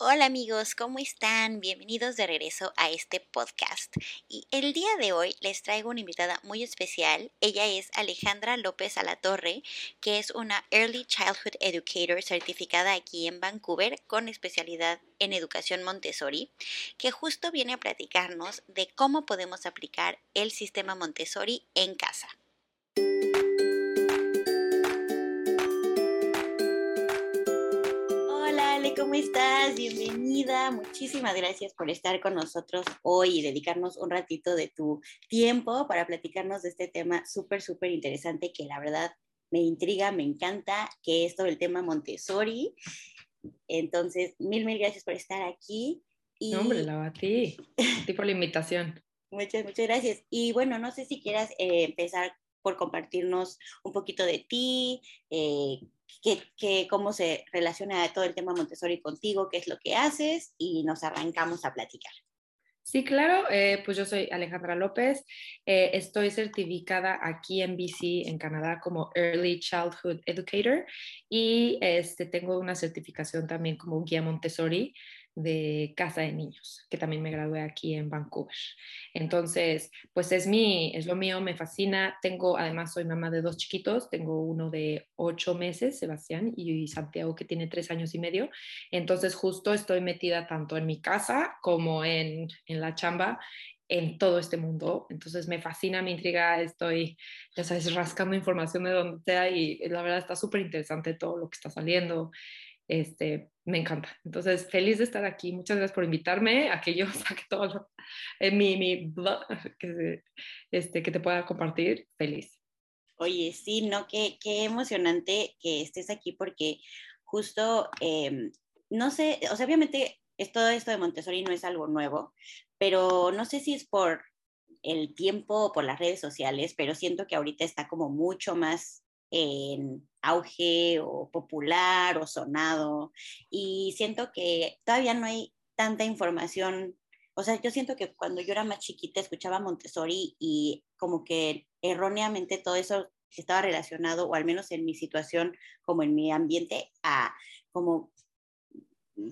Hola amigos, ¿cómo están? Bienvenidos de regreso a este podcast. Y el día de hoy les traigo una invitada muy especial. Ella es Alejandra López Alatorre, que es una Early Childhood Educator certificada aquí en Vancouver con especialidad en educación Montessori, que justo viene a platicarnos de cómo podemos aplicar el sistema Montessori en casa. ¿Cómo estás? Bienvenida. Muchísimas gracias por estar con nosotros hoy y dedicarnos un ratito de tu tiempo para platicarnos de este tema súper, súper interesante que la verdad me intriga, me encanta, que es todo el tema Montessori. Entonces, mil, mil gracias por estar aquí. Y... No, hombre, la batí. tipo la invitación. Muchas, muchas gracias. Y bueno, no sé si quieras eh, empezar por compartirnos un poquito de ti, eh, que, cómo se relaciona todo el tema Montessori contigo, qué es lo que haces y nos arrancamos a platicar. Sí, claro, eh, pues yo soy Alejandra López, eh, estoy certificada aquí en BC, en Canadá, como Early Childhood Educator y este, tengo una certificación también como guía Montessori de casa de niños, que también me gradué aquí en Vancouver. Entonces, pues es mi, es lo mío, me fascina. Tengo, además, soy mamá de dos chiquitos, tengo uno de ocho meses, Sebastián, y Santiago que tiene tres años y medio. Entonces, justo estoy metida tanto en mi casa como en, en la chamba en todo este mundo. Entonces me fascina, me intriga, estoy, ya sabes, rascando información de donde sea y la verdad está súper interesante todo lo que está saliendo este, me encanta. Entonces, feliz de estar aquí. Muchas gracias por invitarme a que yo saque todo en mi, mi que, este, que te pueda compartir. Feliz. Oye, sí, no, qué, qué emocionante que estés aquí porque justo, em, no sé, o sea, obviamente es, todo esto de Montessori no es algo nuevo, pero no sé si es por el tiempo o por las redes sociales, pero siento que ahorita está como mucho más en auge o popular o sonado y siento que todavía no hay tanta información. O sea, yo siento que cuando yo era más chiquita escuchaba Montessori y como que erróneamente todo eso estaba relacionado, o al menos en mi situación, como en mi ambiente, a como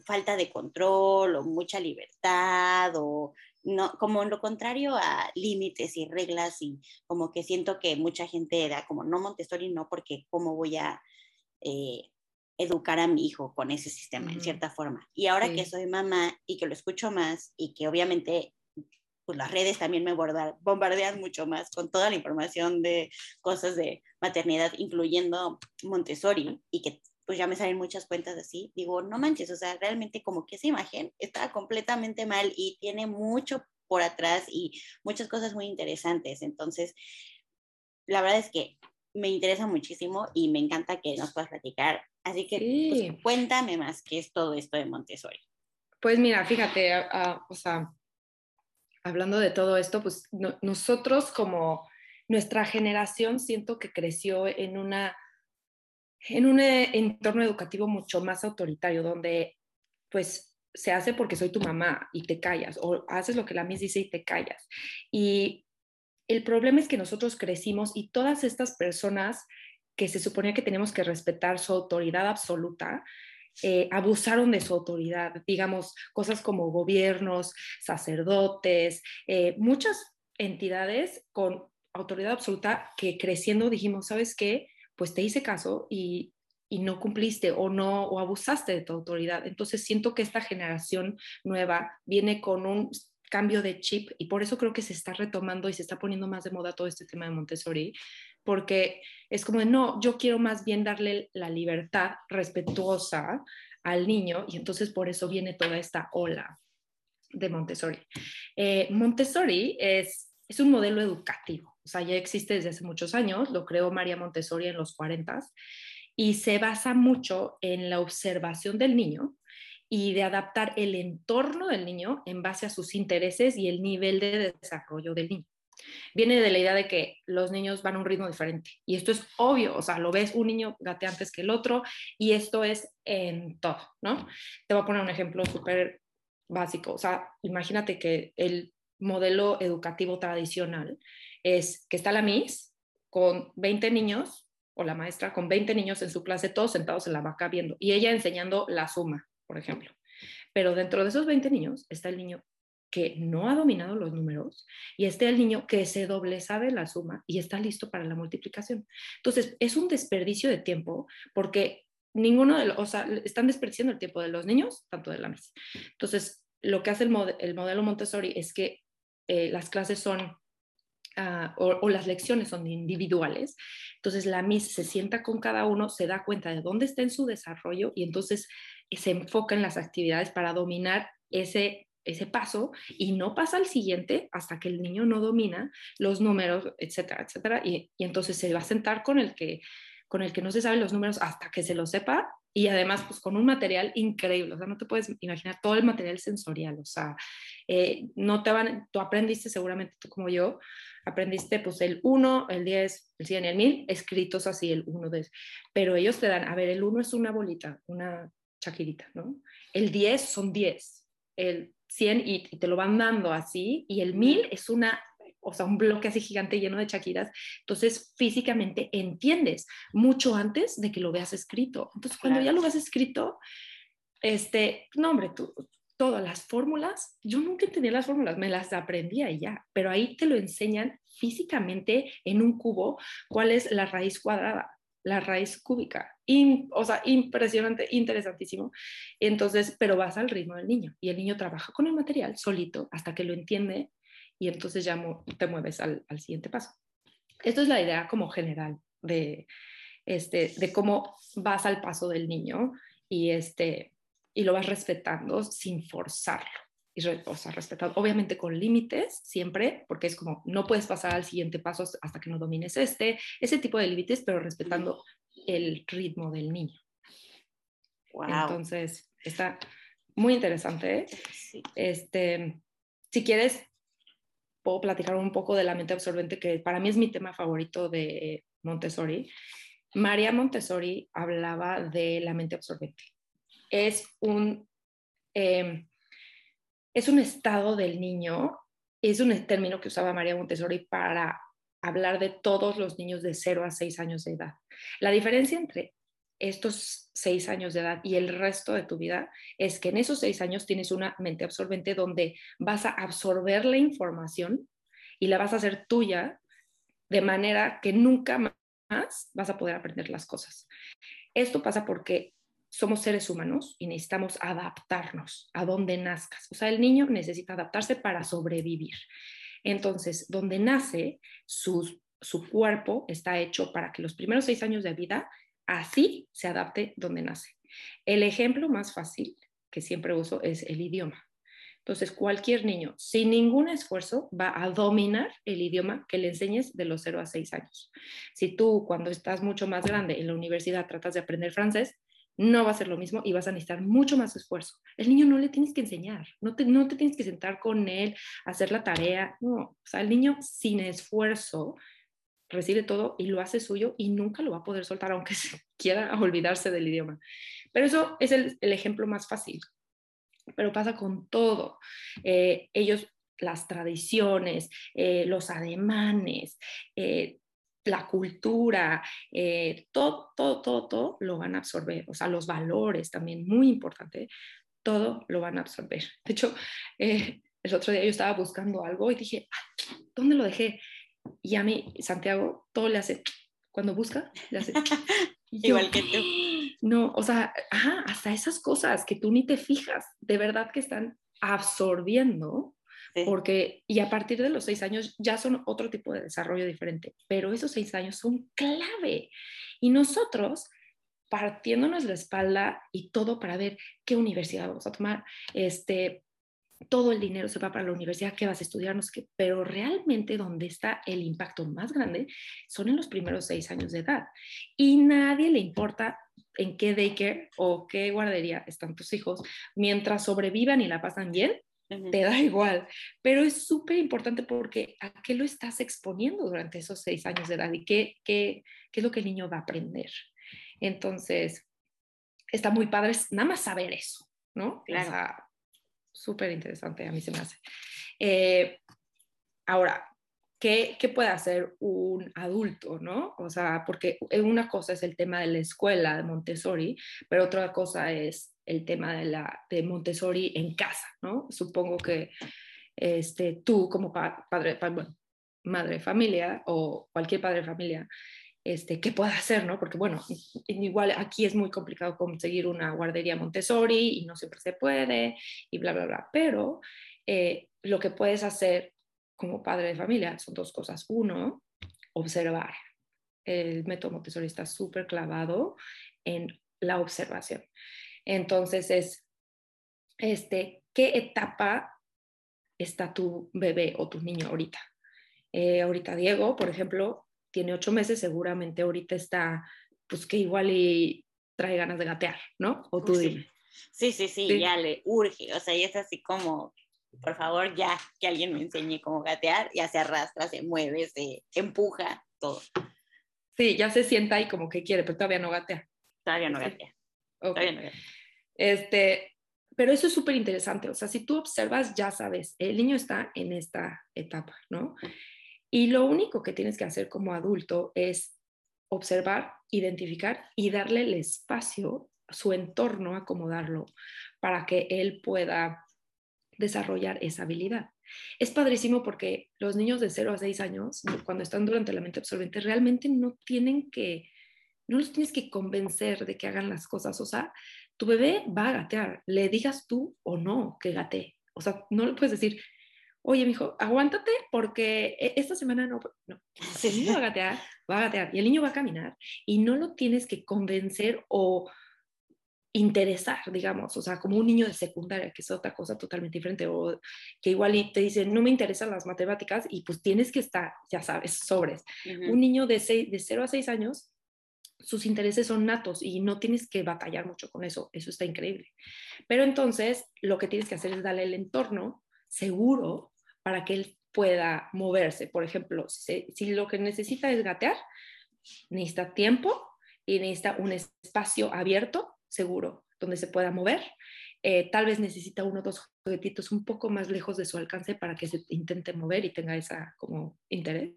falta de control o mucha libertad o no, como lo contrario a límites y reglas y como que siento que mucha gente da como no Montessori, no, porque cómo voy a eh, educar a mi hijo con ese sistema, en cierta forma. Y ahora que soy mamá y que lo escucho más y que obviamente pues las redes también me bombardean mucho más con toda la información de cosas de maternidad, incluyendo Montessori, y que pues ya me salen muchas cuentas así, digo, no manches, o sea, realmente como que esa imagen está completamente mal y tiene mucho por atrás y muchas cosas muy interesantes. Entonces, la verdad es que me interesa muchísimo y me encanta que nos puedas platicar. Así que pues, cuéntame más qué es todo esto de Montessori. Pues mira, fíjate, o sea, hablando de todo esto, pues nosotros como nuestra generación siento que creció en una en un eh, entorno educativo mucho más autoritario, donde pues se hace porque soy tu mamá y te callas, o haces lo que la Miss dice y te callas. Y el problema es que nosotros crecimos y todas estas personas que se suponía que teníamos que respetar su autoridad absoluta, eh, abusaron de su autoridad, digamos, cosas como gobiernos, sacerdotes, eh, muchas entidades con autoridad absoluta que creciendo dijimos, ¿sabes qué? Pues te hice caso y, no cumpliste o no o abusaste de tu autoridad. Entonces siento que esta generación nueva viene con un cambio de chip y por eso creo que se está retomando y se está poniendo más de moda todo este tema de Montessori, porque es como de, no, yo quiero más bien darle la libertad respetuosa al niño y entonces por eso viene toda esta ola de Montessori. Eh, Montessori es, es un modelo educativo o sea, ya existe desde hace muchos años, lo creó María Montessori en los 40 y se basa mucho en la observación del niño y de adaptar el entorno del niño en base a sus intereses y el nivel de desarrollo del niño. Viene de la idea de que los niños van a un ritmo diferente y esto es obvio, o sea, lo ves un niño gate antes que el otro y esto es en todo, ¿no? Te voy a poner un ejemplo súper básico, o sea, imagínate que el modelo educativo tradicional es que está la Miss con 20 niños o la maestra con 20 niños en su clase, todos sentados en la vaca viendo, y ella enseñando la suma, por ejemplo. Pero dentro de esos 20 niños está el niño que no ha dominado los números y está el niño que se doble sabe la suma y está listo para la multiplicación. Entonces, es un desperdicio de tiempo porque ninguno de los, o sea, están desperdiciando el tiempo de los niños, tanto de la misa. Entonces, lo que hace el, el modelo Montessori es que eh, las clases son Ah, o, las lecciones son individuales. Entonces la MIS se sienta con cada uno, se da cuenta de dónde está en su desarrollo y entonces se enfoca en las actividades para dominar ese, ese paso y no pasa al siguiente hasta que el niño no domina los números, etcétera, etcétera. Y entonces se va a sentar con el que con el que no se saben los números hasta que se lo sepa y además pues con un material increíble, o sea, no te puedes imaginar todo el material sensorial, o sea, eh, no te van, tú aprendiste seguramente, tú como yo, aprendiste pues el 1, el 10, el 100 y el 1000, escritos así, el 1 de pero ellos te dan, a ver, el 1 es una bolita, una chaquirita, ¿no? El 10 son 10, el 100 y, y te lo van dando así, y el 1000 es una o sea, un bloque así gigante lleno de chaquiras, entonces físicamente entiendes mucho antes de que lo veas escrito. Entonces, cuando ya lo ves escrito, este, no, hombre, tú, todas las fórmulas, yo nunca entendía las fórmulas, me las aprendía y ya, pero ahí te lo enseñan físicamente en un cubo cuál es la raíz cuadrada, la raíz cúbica. o sea, impresionante, interesantísimo. Entonces, pero vas al ritmo del niño y el niño trabaja con el material solito hasta que lo entiende y entonces ya te mueves al, siguiente paso. Esto es la idea como general de, este, de cómo vas al paso del niño y, este, y lo vas respetando sin forzarlo. Y, o sea, respetado, obviamente con límites siempre, porque es como no puedes pasar al siguiente paso hasta que no domines este, ese tipo de límites, pero respetando el ritmo del niño. Entonces, está muy interesante. Este, si quieres, puedo platicar un poco de la mente absorbente, que para mí es mi tema favorito de Montessori. María Montessori hablaba de la mente absorbente. Es un, em, es un estado del niño, es un término que usaba María Montessori para hablar de todos los niños de 0 a 6 años de edad. La diferencia entre estos seis años de edad y el resto de tu vida es que en esos seis años tienes una mente absorbente donde vas a absorber la información y la vas a hacer tuya de manera que nunca más vas a poder aprender las cosas. Esto pasa porque somos seres humanos y necesitamos adaptarnos a donde nazcas. O sea, el niño necesita adaptarse para sobrevivir. Entonces, donde nace, su, su cuerpo está hecho para que los primeros seis años de vida así se adapte donde nace. El ejemplo más fácil que siempre uso es el idioma. Entonces, cualquier niño, sin ningún esfuerzo, va a dominar el idioma que le enseñes de los 0 a 6 años. Si tú, cuando estás mucho más grande en la universidad, tratas de aprender francés, no va a ser lo mismo y vas a necesitar mucho más esfuerzo. El niño no le tienes que enseñar, no te, no te tienes que sentar con él, hacer la tarea. No, o sea, el niño sin esfuerzo recibe todo y lo hace suyo y nunca lo va a poder soltar aunque quiera olvidarse del idioma. Pero eso es el, ejemplo más fácil. Pero pasa con todo. Eh, ellos, las tradiciones, eh, los ademanes, eh, la cultura, todo, todo, todo, todo lo van a absorber. O sea, los valores también, muy importante, todo lo van a absorber. De hecho, el otro día yo estaba buscando algo y dije, ¿dónde lo dejé? Y a mí, Santiago, todo le hace, cuando busca, le hace. Igual que tú. No, o sea, hasta esas cosas que tú ni te fijas, de verdad que están absorbiendo, porque, y a partir de los seis años ya son otro tipo de desarrollo diferente, pero esos seis años son clave. Y nosotros, partiéndonos la espalda y todo para ver qué universidad vamos a tomar, este, todo el dinero se va para la universidad, que vas a estudiar, no sé qué, pero realmente donde está el impacto más grande son en los primeros seis años de edad. Y nadie le importa en qué daycare o qué guardería están tus hijos, mientras sobrevivan y la pasan bien, te da igual. Pero es súper importante porque a qué lo estás exponiendo durante esos seis años de edad y qué, qué, qué es lo que el niño va a aprender. Entonces, está muy padre nada más saber eso, ¿no? Claro súper interesante, a mí se me hace. Eh, ahora, ¿qué, ¿qué, puede hacer un adulto, no? O sea, porque una cosa es el tema de la escuela de Montessori, pero otra cosa es el tema de, la, de Montessori en casa, ¿no? Supongo que este, tú como padre, bueno, madre de familia o cualquier padre de familia, este, qué puede hacer, ¿no? Porque bueno, igual aquí es muy complicado conseguir una guardería Montessori y no siempre se puede y bla, bla, bla. Pero eh, lo que puedes hacer como padre de familia son dos cosas. Uno, observar. El método Montessori está súper clavado en la observación. Entonces es, este, ¿qué etapa está tu bebé o tu niño ahorita? Eh, ahorita Diego, por ejemplo, tiene ocho meses, seguramente ahorita está, pues que igual y trae ganas de gatear, ¿no? O tú sí. dime. Sí, sí, sí, ya le urge, o sea, y es así como, por favor, ya, que alguien me enseñe cómo gatear, ya se arrastra, se mueve, se empuja, todo. Sí, ya se sienta y como que quiere, pero todavía no gatea. Todavía no gatea. Todavía no gatea. Este, pero eso es súper interesante, o sea, si tú observas, ya sabes, el niño está en esta etapa, ¿no? Y lo único que tienes que hacer como adulto es observar, identificar y darle el espacio, su entorno, acomodarlo para que él pueda desarrollar esa habilidad. Es padrísimo porque los niños de 0 a 6 años, cuando están durante la mente absorbente, realmente no tienen que, no los tienes que convencer de que hagan las cosas. O sea, tu bebé va a gatear, le digas tú o no que gatee. O sea, no le puedes decir, oye, mijo, aguántate porque e-, esta semana no, no, el niño va a gatear, va a gatear y el niño va a caminar y no lo tienes que convencer o interesar, digamos, o sea, como un niño de secundaria, que es otra cosa totalmente diferente, o que igual te dicen, no me interesan las matemáticas y pues tienes que estar, ya sabes, sobres. Un niño de, seis, de 0 a 6 años, sus intereses son natos y no tienes que batallar mucho con eso, eso está increíble. Pero entonces lo que tienes que hacer es darle el entorno seguro para que él pueda moverse. Por ejemplo, si, lo que necesita es gatear, necesita tiempo y necesita un espacio abierto, seguro, donde se pueda mover. Eh, tal vez necesita uno o dos juguetitos un poco más lejos de su alcance para que se intente mover y tenga esa como interés,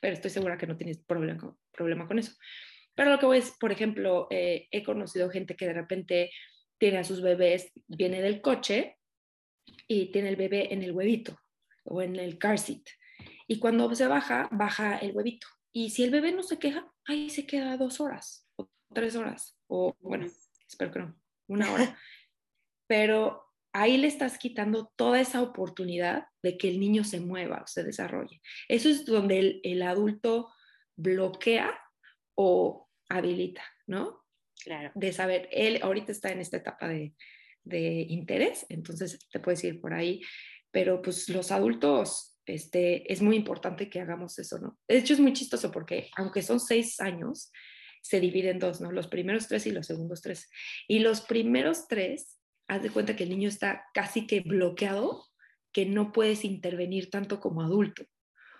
pero estoy segura que no tienes problema, problema con eso. Pero lo que voy es, por ejemplo, eh, he conocido gente que de repente tiene a sus bebés, viene del coche y tiene el bebé en el huevito o en el car seat. Y cuando se baja, baja el huevito. Y si el bebé no se queja, ahí se queda dos horas o tres horas. O bueno, espero que no, una hora. Pero ahí le estás quitando toda esa oportunidad de que el niño se mueva o se desarrolle. Eso es donde el, el adulto bloquea o habilita, ¿no? Claro. De saber, él ahorita está en esta etapa de, de interés, entonces te puedes ir por ahí pero pues los adultos, este, es muy importante que hagamos eso, ¿no? De hecho es muy chistoso porque aunque son seis años, se dividen en dos, ¿no? Los primeros tres y los segundos tres. Y los primeros tres, haz de cuenta que el niño está casi que bloqueado, que no puedes intervenir tanto como adulto.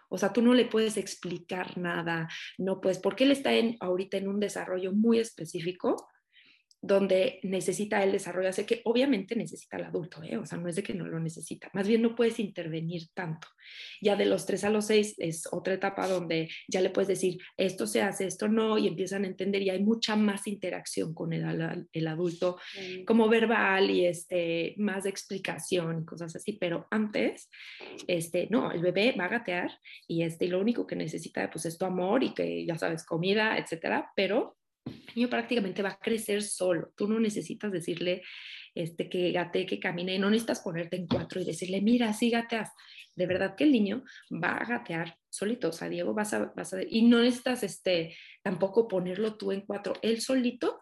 O sea, tú no le puedes explicar nada, no puedes, porque él está en, ahorita en un desarrollo muy específico donde necesita el desarrollo, sé que obviamente necesita el adulto, ¿eh? o sea, no es de que no lo necesita, más bien no puedes intervenir tanto. Ya de los tres a los seis es otra etapa donde ya le puedes decir, esto se hace, esto no, y empiezan a entender y hay mucha más interacción con el, el adulto, como verbal y este, más de explicación y cosas así, pero antes, este, no, el bebé va a gatear y, este, y lo único que necesita pues es tu amor y que ya sabes, comida, etcétera, pero el niño prácticamente va a crecer solo. Tú no necesitas decirle este, que gate, que camine, no necesitas ponerte en cuatro y decirle, mira, sí gateas. De verdad que el niño va a gatear solito, o sea, Diego vas a, vas a y no necesitas este, tampoco ponerlo tú en cuatro, él solito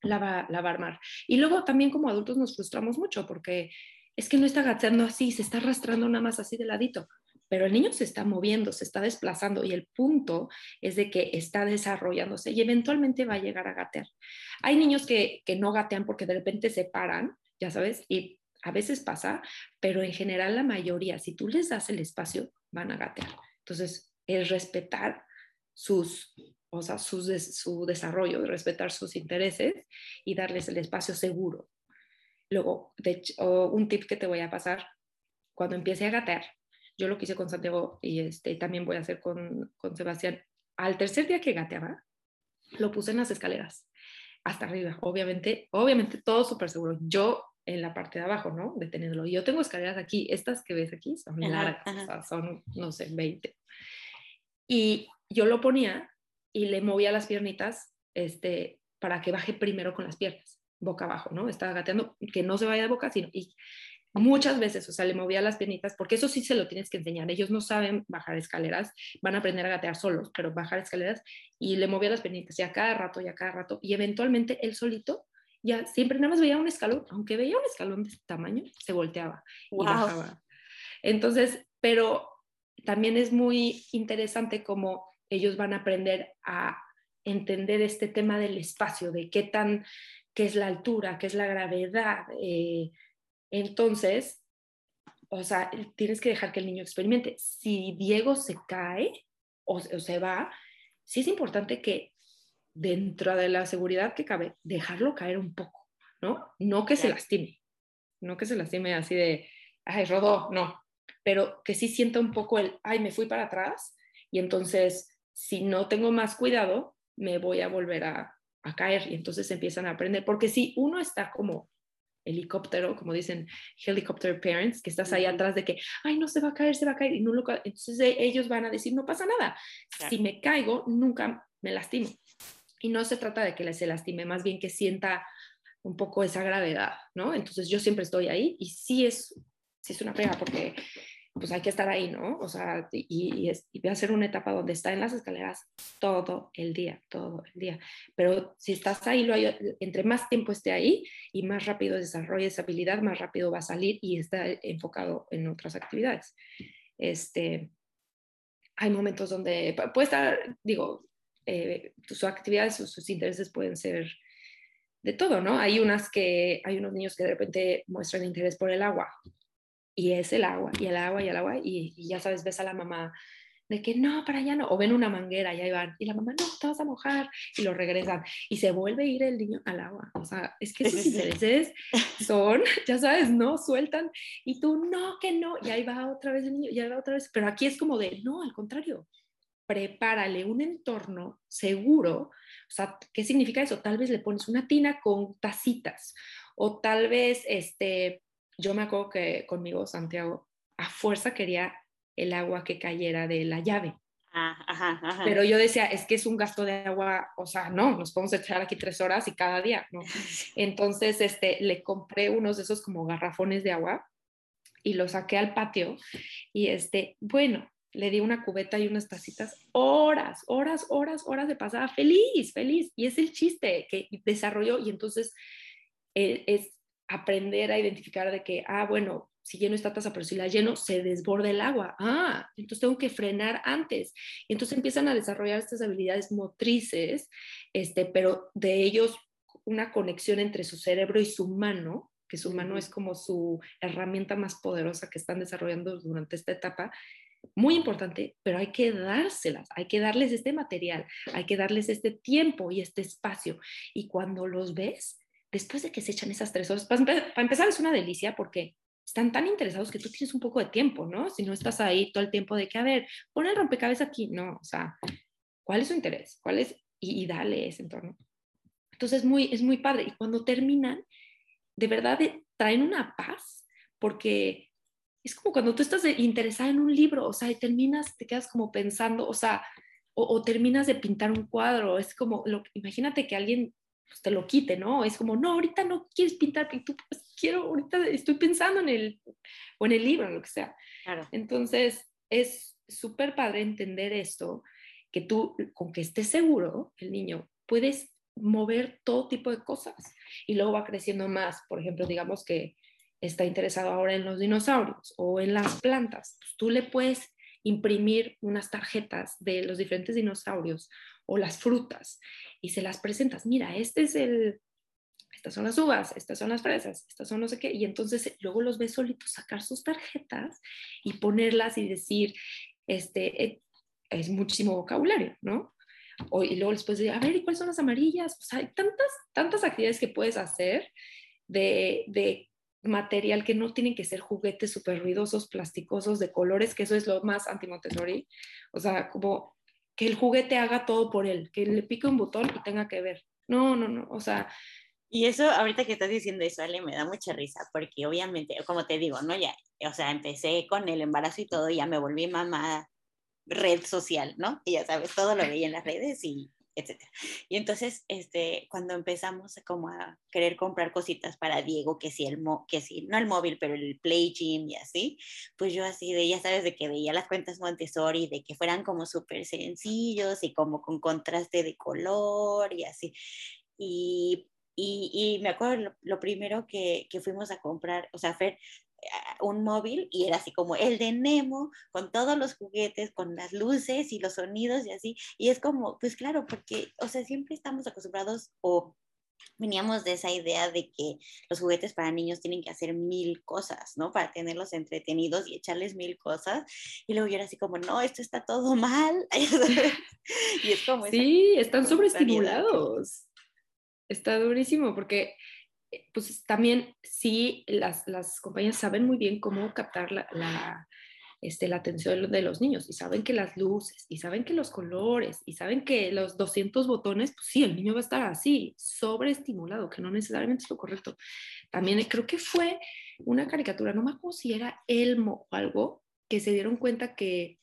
la va, la va a armar. Y luego también como adultos nos frustramos mucho porque es que no está gateando así, se está arrastrando nada más así de ladito pero el niño se está moviendo, se está desplazando y el punto es de que está desarrollándose y eventualmente va a llegar a gatear. Hay niños que, que no gatean porque de repente se paran, ya sabes, y a veces pasa, pero en general la mayoría, si tú les das el espacio, van a gatear. Entonces, es respetar sus, o sea, sus su desarrollo, respetar sus intereses y darles el espacio seguro. Luego, un tip que te voy a pasar, cuando empiece a gatear, yo lo que hice con Santiago y este, también voy a hacer con, con Sebastián, al tercer día que gateaba, lo puse en las escaleras, hasta arriba, obviamente, obviamente todo súper seguro. Yo en la parte de abajo, ¿no? Deteniéndolo. Yo tengo escaleras aquí, estas que ves aquí son largas, son, no sé, 20. Y yo lo ponía y le movía las piernitas este, para que baje primero con las piernas, boca abajo, ¿no? Estaba gateando, que no se vaya de boca, sino... Y muchas veces, o sea, le movía las piernitas, porque eso sí se lo tienes que enseñar. Ellos no saben bajar escaleras, van a aprender a gatear solos, pero bajar escaleras y le movía las piernitas, y a cada rato, y a cada rato, y eventualmente él solito ya siempre nada más veía un escalón, aunque veía un escalón de este tamaño, se volteaba y bajaba. Entonces, pero también es muy interesante cómo ellos van a aprender a entender este tema del espacio, de qué tan, qué es la altura, qué es la gravedad. Eh, entonces, o sea, tienes que dejar que el niño experimente. Si Diego se cae o, o se va, sí es importante que dentro de la seguridad que cabe, dejarlo caer un poco, ¿no? No que se lastime, no que se lastime así de, ay, rodó, no, pero que sí sienta un poco el, ay, me fui para atrás y entonces si no tengo más cuidado, me voy a volver a, a caer y entonces empiezan a aprender, porque si uno está como helicóptero, como dicen helicopter parents, que estás ahí atrás de que, ay, no se va a caer, se va a caer, y no lo entonces e, ellos van a decir, no pasa nada, si me caigo, nunca me lastimo. Y no se trata de que se lastime, más bien que sienta un poco esa gravedad, ¿no? Entonces yo siempre estoy ahí y sí es, sí es una pega porque pues hay que estar ahí, ¿no? O sea, y, y, voy a hacer una etapa donde está en las escaleras todo el día, todo el día. Pero si estás ahí, lo entre más tiempo esté ahí y más rápido desarrolle esa habilidad, más rápido va a salir y está enfocado en otras actividades. Este, hay momentos donde puede estar, digo, eh, sus actividades o sus intereses pueden ser de todo, ¿no? Hay unas que, hay unos niños que de repente muestran interés por el agua y es el agua y el agua y el agua y, y ya sabes, ves a la mamá de que no, para allá no, o ven una manguera y ahí van, y la mamá, no, te vas a mojar, y lo regresan, y se vuelve a ir el niño al agua, o sea, es que esos intereses son, ya sabes, no, sueltan, y tú, no, que no, y ahí va otra vez el niño, y ahí va otra vez, pero aquí es como de, no, al contrario, prepárale un entorno seguro. O sea, ¿qué significa eso? Tal vez le pones una tina con tacitas o tal vez, este, yo me acuerdo que conmigo Santiago a fuerza quería el agua que cayera de la llave. Ah, Pero yo decía, es que es un gasto de agua, o sea, no, nos podemos echar aquí tres horas y cada día, ¿no? Entonces, este, le compré unos de esos como garrafones de agua y lo saqué al patio y este, bueno, le di una cubeta y unas tacitas, horas, horas, horas, horas de pasada, feliz, feliz. Y es el chiste que desarrolló y entonces eh, es aprender a identificar de que, ah, bueno, si lleno esta taza, pero si la lleno, se desborda el agua. Ah, entonces tengo que frenar antes. Y entonces empiezan a desarrollar estas habilidades motrices, este, pero de ellos una conexión entre su cerebro y su mano, que su mano es como su herramienta más poderosa que están desarrollando durante esta etapa, muy importante, pero hay que dárselas, hay que darles este material, hay que darles este tiempo y este espacio. Y cuando los ves, después de que se echan esas tres horas, para empezar es una delicia porque están tan interesados que tú tienes un poco de tiempo, ¿no? Si no estás ahí todo el tiempo de que, a ver, pon el rompecabezas aquí, no, o sea, ¿cuál es su interés? ¿Cuál es? Y, dale ese entorno. Entonces, muy, es muy padre. Y cuando terminan, de verdad traen una paz, porque es como cuando tú estás interesada en un libro, o sea, y terminas, te quedas como pensando, o sea, o, terminas de pintar un cuadro, es como, lo, imagínate que alguien pues, te lo quite, ¿no? Es como, no, ahorita no quieres pintar, y tú pues, quiero, ahorita estoy pensando en el, o en el libro, lo que sea. Entonces, es súper padre entender esto, que tú, con que estés seguro, el niño, puedes mover todo tipo de cosas y luego va creciendo más. Por ejemplo, digamos que está interesado ahora en los dinosaurios o en las plantas, pues tú le puedes imprimir unas tarjetas de los diferentes dinosaurios o las frutas y se las presentas. Mira, este es el, estas son las uvas, estas son las fresas, estas son no sé qué, y entonces luego los ves solitos sacar sus tarjetas y ponerlas y decir, este, eh, es muchísimo vocabulario, ¿no? O, y luego les puedes decir, a ver, ¿y cuáles son las amarillas? O sea, hay tantas, tantas actividades que puedes hacer de, de material que no tienen que ser juguetes súper ruidosos, plasticosos, de colores, que eso es lo más anti-Montessori. O sea, como que el juguete haga todo por él, que le pique un botón y tenga que ver. No, no, no. O sea, y eso, ahorita que estás diciendo eso, Ale, me da mucha risa, porque obviamente, como te digo, ¿no? Ya, o sea, empecé con el embarazo y todo, ya me volví mamá red social, ¿no? Y ya sabes, todo lo veía en las redes y etcétera. Y entonces, este, cuando empezamos como a querer comprar cositas para Diego, que si el, que si, no el móvil, pero el Play Gym y así, pues yo así de, ya sabes, de que veía las cuentas Montessori, de que fueran como súper sencillos y como con contraste de color y así. Y y, me acuerdo lo, primero que, que, fuimos a comprar, o sea, Fer, un móvil y era así como el de Nemo, con todos los juguetes, con las luces y los sonidos y así. Y es como, pues claro, porque, o sea, siempre estamos acostumbrados o veníamos de esa idea de que los juguetes para niños tienen que hacer mil cosas, ¿no? Para tenerlos entretenidos y echarles mil cosas. Y luego yo era así como, no, esto está todo mal. y es como... Sí, están sobreestimulados. Está durísimo porque pues también sí las, las compañías saben muy bien cómo captar la, la, este, la atención de los niños y saben que las luces y saben que los colores y saben que los 200 botones, pues sí, el niño va a estar así, sobreestimulado, que no necesariamente es lo correcto. También creo que fue una caricatura, no me acuerdo si era Elmo o algo, que se dieron cuenta que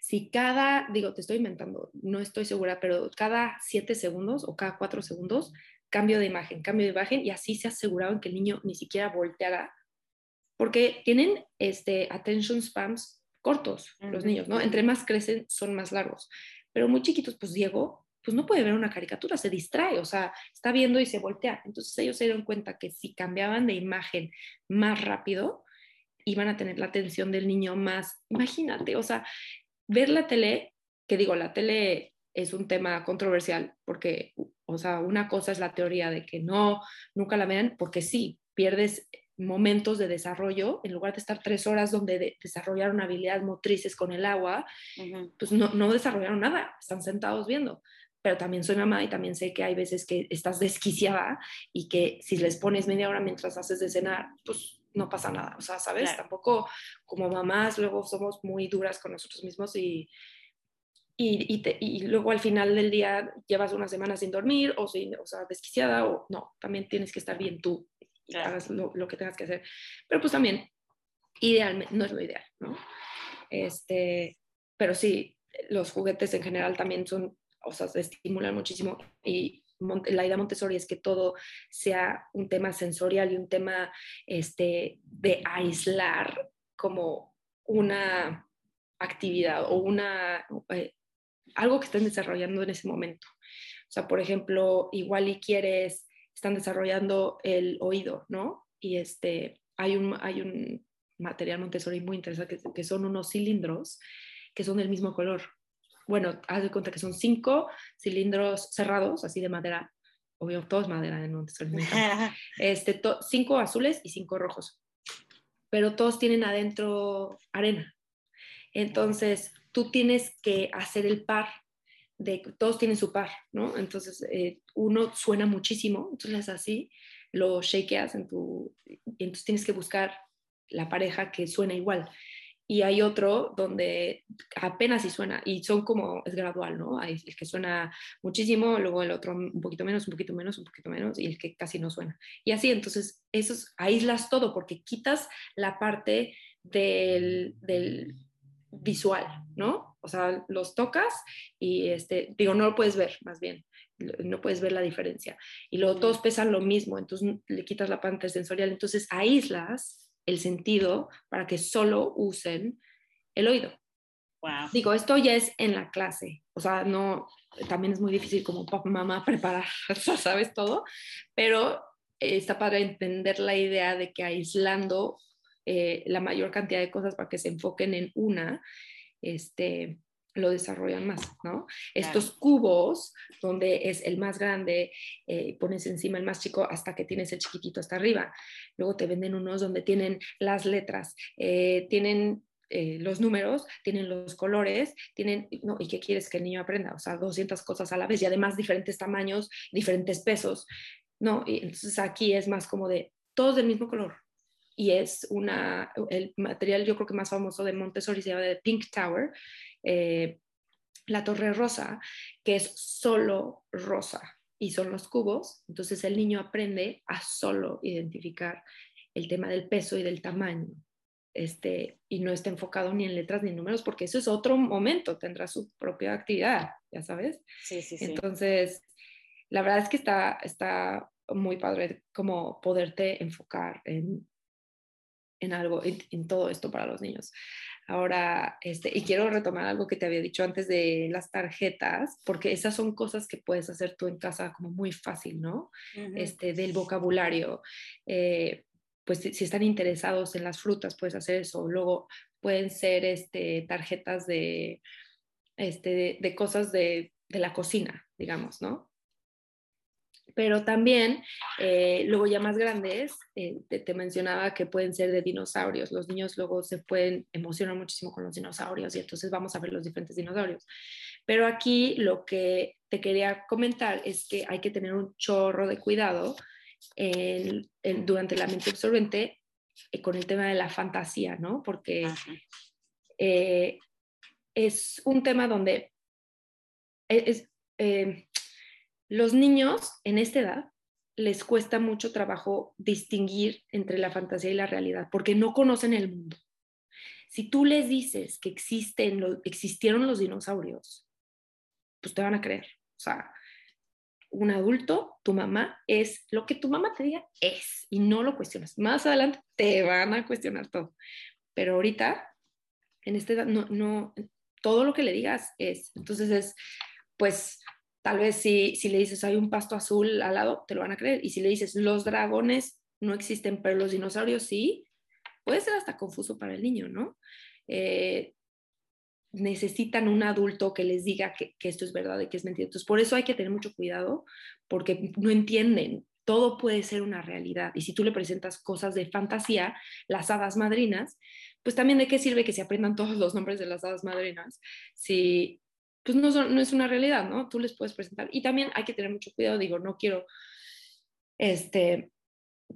si cada, digo, te estoy inventando, no estoy segura, pero cada siete segundos o cada cuatro segundos, cambio de imagen, cambio de imagen, y así se aseguraban que el niño ni siquiera volteara, porque tienen este, attention spams cortos los niños, ¿no? Entre más crecen, son más largos. Pero muy chiquitos, pues Diego, pues no puede ver una caricatura, se distrae, o sea, está viendo y se voltea. Entonces ellos se dieron cuenta que si cambiaban de imagen más rápido, iban a tener la atención del niño más, imagínate, o sea, ver la tele, que digo, la tele es un tema controversial porque, o sea, una cosa es la teoría de que no, nunca la vean, porque sí, pierdes momentos de desarrollo, en lugar de estar tres horas donde desarrollaron habilidades motrices con el agua, pues no, no desarrollaron nada, están sentados viendo. Pero también soy mamá y también sé que hay veces que estás desquiciada y que si les pones media hora mientras haces de cenar, pues no pasa nada, o sea, ¿sabes? Tampoco como mamás luego somos muy duras con nosotros mismos y, y, y, luego al final del día llevas una semana sin dormir o, sin, o sea, desquiciada o no, también tienes que estar bien tú y hagas lo, lo, que tengas que hacer. Pero pues también, idealmente, no es lo ideal, ¿no? Este, pero sí, los juguetes en general también son, o sea, se estimulan muchísimo y la idea Montessori es que todo sea un tema sensorial y un tema este, de aislar como una actividad o una, eh, algo que estén desarrollando en ese momento. O sea, por ejemplo, igual y quieres, están desarrollando el oído, ¿no? Y este, hay un, hay un material Montessori muy interesante que, que son unos cilindros que son del mismo color bueno, haz de cuenta que son cinco cilindros cerrados, así de madera, obvio, todos madera, no este, cinco azules y cinco rojos, pero todos tienen adentro arena. Entonces, tú tienes que hacer el par, de, todos tienen su par, ¿no? Entonces, eh, uno suena muchísimo, entonces así, lo shakeas en tu, entonces tienes que buscar la pareja que suena igual y hay otro donde apenas sí suena y son como, es gradual, ¿no? Hay el que suena muchísimo, luego el otro un poquito menos, un poquito menos, un poquito menos y el que casi no suena. Y así, entonces, esos aíslas todo porque quitas la parte del, del visual, ¿no? O sea, los tocas y, este, digo, no lo puedes ver, más bien, no puedes ver la diferencia. Y luego todos pesan lo mismo, entonces le quitas la parte sensorial, entonces aíslas el sentido para que solo usen el oído. Digo, esto ya es en la clase, o sea, no, también es muy difícil como papá, mamá preparar, sabes todo, pero está para entender la idea de que aislando eh, la mayor cantidad de cosas para que se enfoquen en una, este, lo desarrollan más, ¿no? Estos cubos, donde es el más grande, eh, pones encima el más chico hasta que tienes el chiquitito hasta arriba. Luego te venden unos donde tienen las letras, eh, tienen eh, los números, tienen los colores, tienen, no, ¿y qué quieres que el niño aprenda? O sea, 200 cosas a la vez y además diferentes tamaños, diferentes pesos, ¿no? Y entonces aquí es más como de, todos del mismo color. Y es una, el material yo creo que más famoso de Montessori se llama de Pink Tower, eh, la torre rosa, que es solo rosa y son los cubos. Entonces el niño aprende a solo identificar el tema del peso y del tamaño. Este, y no está enfocado ni en letras ni en números, porque eso es otro momento, tendrá su propia actividad, ya sabes. Sí, sí, sí. Entonces, la verdad es que está, está muy padre como poderte enfocar en, en algo, en, todo esto para los niños. Ahora, este, y quiero retomar algo que te había dicho antes de las tarjetas, porque esas son cosas que puedes hacer tú en casa como muy fácil, ¿no? este, del vocabulario. Eh, pues si, están interesados en las frutas, puedes hacer eso. Luego pueden ser este, tarjetas de, este, de, cosas de, de la cocina, digamos, ¿no? Pero también, eh, luego ya más grandes, eh, te, mencionaba que pueden ser de dinosaurios. Los niños luego se pueden emocionar muchísimo con los dinosaurios y entonces vamos a ver los diferentes dinosaurios. Pero aquí lo que te quería comentar es que hay que tener un chorro de cuidado durante la mente absorbente eh, con el tema de la fantasía, ¿no? Porque es un tema donde es, los niños en esta edad les cuesta mucho trabajo distinguir entre la fantasía y la realidad porque no conocen el mundo. Si tú les dices que existen, existieron los dinosaurios, pues te van a creer. O sea, un adulto, tu mamá es lo que tu mamá te diga es y no lo cuestionas. Más adelante te van a cuestionar todo. Pero ahorita, en esta edad, no, no, todo lo que le digas es. Entonces es, pues, Tal vez si, si le dices hay un pasto azul al lado, te lo van a creer. Y si le dices los dragones no existen, pero los dinosaurios sí, puede ser hasta confuso para el niño, ¿no? Eh, necesitan un adulto que les diga que, que, esto es verdad y que es mentira. Entonces, por eso hay que tener mucho cuidado, porque no entienden. Todo puede ser una realidad. Y si tú le presentas cosas de fantasía, las hadas madrinas, pues también de qué sirve que se aprendan todos los nombres de las hadas madrinas si, pues no, no es una realidad, ¿no? Tú les puedes presentar. Y también hay que tener mucho cuidado, digo, no quiero, este,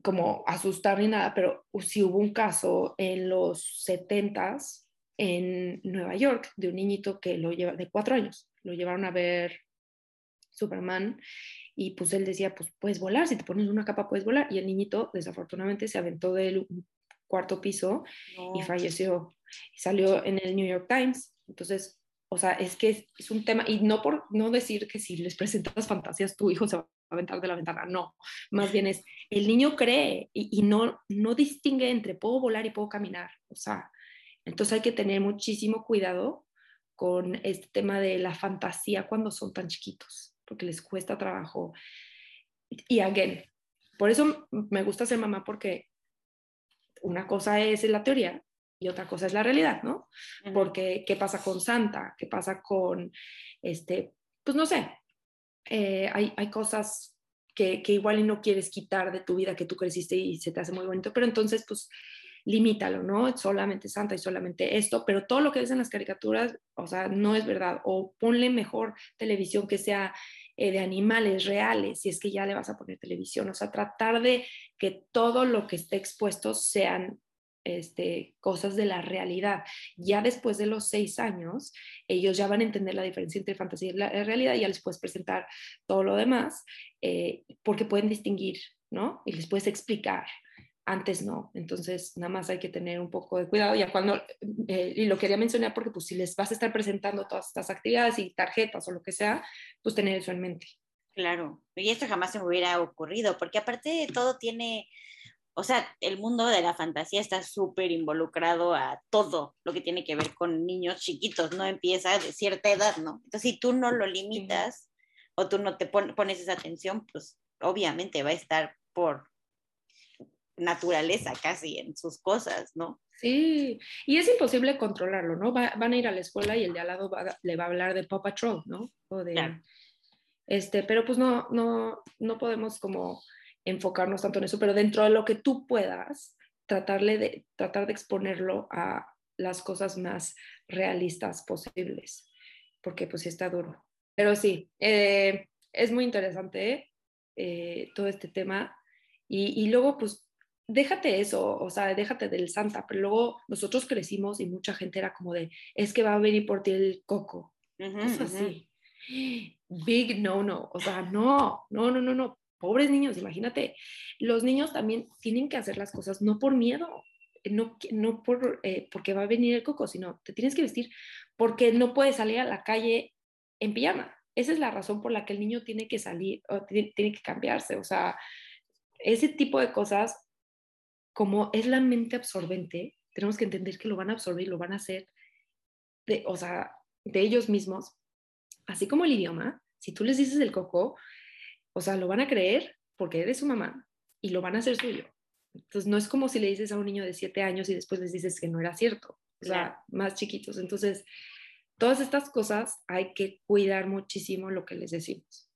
como asustar ni nada, pero si hubo un caso en los 70s en Nueva York de un niñito que lo lleva, de cuatro años, lo llevaron a ver Superman y pues él decía, pues puedes volar, si te pones una capa puedes volar. Y el niñito desafortunadamente se aventó del cuarto piso y falleció. Y salió en el New York Times. Entonces, o sea, es que es, un tema, y no por no decir que si les presentas fantasías, tu hijo se va a aventar de la ventana, no, más bien es, el niño cree y, no, no distingue entre puedo volar y puedo caminar, o sea, entonces hay que tener muchísimo cuidado con este tema de la fantasía cuando son tan chiquitos, porque les cuesta trabajo. Y again, por eso me gusta ser mamá porque una cosa es la teoría y otra cosa es la realidad, ¿no? Porque, ¿qué pasa con Santa? ¿Qué pasa con, este, pues no sé, eh, hay, hay, cosas que, que, igual y no quieres quitar de tu vida que tú creciste y se te hace muy bonito, pero entonces, pues, limítalo, ¿no? Solamente Santa y solamente esto, pero todo lo que ves en las caricaturas, o sea, no es verdad. O ponle mejor televisión que sea eh, de animales reales, si es que ya le vas a poner televisión, o sea, tratar de que todo lo que esté expuesto sean este, cosas de la realidad. Ya después de los seis años, ellos ya van a entender la diferencia entre fantasía y realidad, y ya les puedes presentar todo lo demás, eh, porque pueden distinguir, ¿no? Y les puedes explicar. Antes no, entonces nada más hay que tener un poco de cuidado. Ya cuando, eh, y lo quería mencionar porque pues si les vas a estar presentando todas estas actividades y tarjetas o lo que sea, pues tener eso en mente. Claro, y esto jamás se me hubiera ocurrido, porque aparte de todo tiene o sea, el mundo de la fantasía está súper involucrado a todo lo que tiene que ver con niños chiquitos, no empieza de cierta edad, ¿no? Entonces, si tú no lo limitas o tú no te pones esa atención, pues obviamente va a estar por naturaleza casi en sus cosas, ¿no? Sí, y es imposible controlarlo, ¿no? van a ir a la escuela y el de al lado le va a hablar de Paw Patrol, ¿no? O de, este, pero pues no, no, no podemos como enfocarnos tanto en eso, pero dentro de lo que tú puedas, tratarle de, tratar de exponerlo a las cosas más realistas posibles, porque pues sí está duro. Pero sí, eh, es muy interesante eh, todo este tema. Y, y, luego, pues, déjate eso, o sea, déjate del santa, pero luego nosotros crecimos y mucha gente era como de, es que va a venir por ti el coco. es así. Big no, no, o sea, no, no, no, no, no. Pobres niños, imagínate. Los niños también tienen que hacer las cosas no por miedo, no, no por, eh, porque va a venir el coco, sino te tienes que vestir porque no puedes salir a la calle en pijama. Esa es la razón por la que el niño tiene que salir o tiene, que cambiarse. O sea, ese tipo de cosas como es la mente absorbente, tenemos que entender que lo van a absorber lo van a hacer de, o sea, de ellos mismos, así como el idioma, si tú les dices el coco, o sea, lo van a creer porque eres su mamá y lo van a hacer suyo. Entonces, no es como si le dices a un niño de siete años y después les dices que no era cierto, o sea, más chiquitos. Entonces, todas estas cosas hay que cuidar muchísimo lo que les decimos.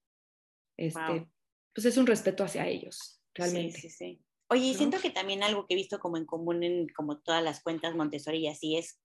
Este, Pues es un respeto hacia ellos, realmente. Sí, sí, sí. Oye, y siento que también algo que he visto como en común en como todas las cuentas Montessori y así es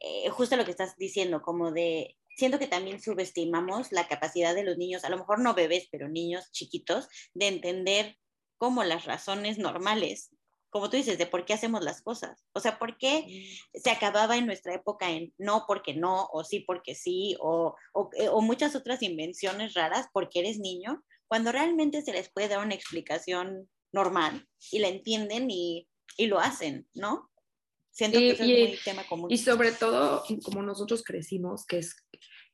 eh, justo lo que estás diciendo, como de, siento que también subestimamos la capacidad de los niños, a lo mejor no bebés, pero niños chiquitos, de entender como las razones normales, como tú dices, de por qué hacemos las cosas. O sea, por qué se acababa en nuestra época en no porque no, o sí porque sí, o, o, eh, o muchas otras invenciones raras porque eres niño, cuando realmente se les puede dar una explicación normal y la entienden y, y lo hacen, ¿no? Siento que es muy tema común. Y sobre todo, como nosotros crecimos, que es,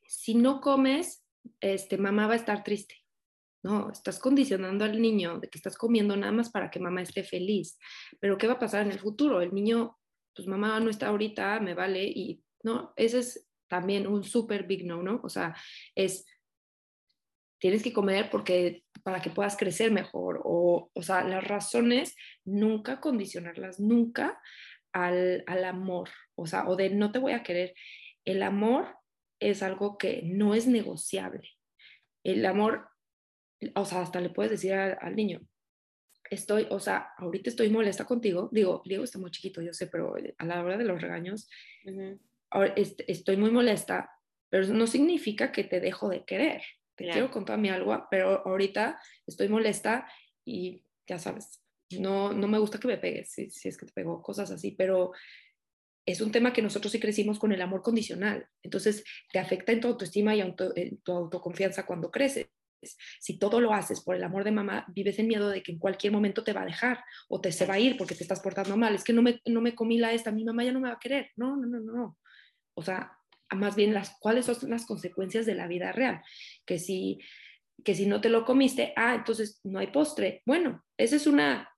si no comes, este, mamá va a estar triste. No, estás condicionando al niño de que estás comiendo nada más para que mamá esté feliz. Pero ¿qué va a pasar en el futuro? El niño, pues mamá no está ahorita, me vale. Y no, ese es también un súper big no, ¿no? O sea, es tienes que comer porque para que puedas crecer mejor o, o sea, las razones nunca condicionarlas, nunca al, al, amor, o sea, o de no te voy a querer. El amor es algo que no es negociable. El amor, o sea, hasta le puedes decir al, niño, estoy, o sea, ahorita estoy molesta contigo, digo, Diego está muy chiquito, yo sé, pero a la hora de los regaños, estoy muy molesta, pero eso no significa que te dejo de querer. Te quiero contar mi algo, pero ahorita estoy molesta y ya sabes, no, no me gusta que me pegues, si, si es que te pego, cosas así, pero es un tema que nosotros sí crecimos con el amor condicional. Entonces, te afecta en tu autoestima y en tu autoconfianza cuando creces. Si todo lo haces por el amor de mamá, vives en miedo de que en cualquier momento te va a dejar o te se va a ir porque te estás portando mal. Es que no me, no me comí la esta, mi mamá ya no me va a querer. No, no, no, no. O sea, más bien las, cuáles son las consecuencias de la vida real. Que si, que si no te lo comiste, ah, entonces no hay postre. Bueno, ese es, una,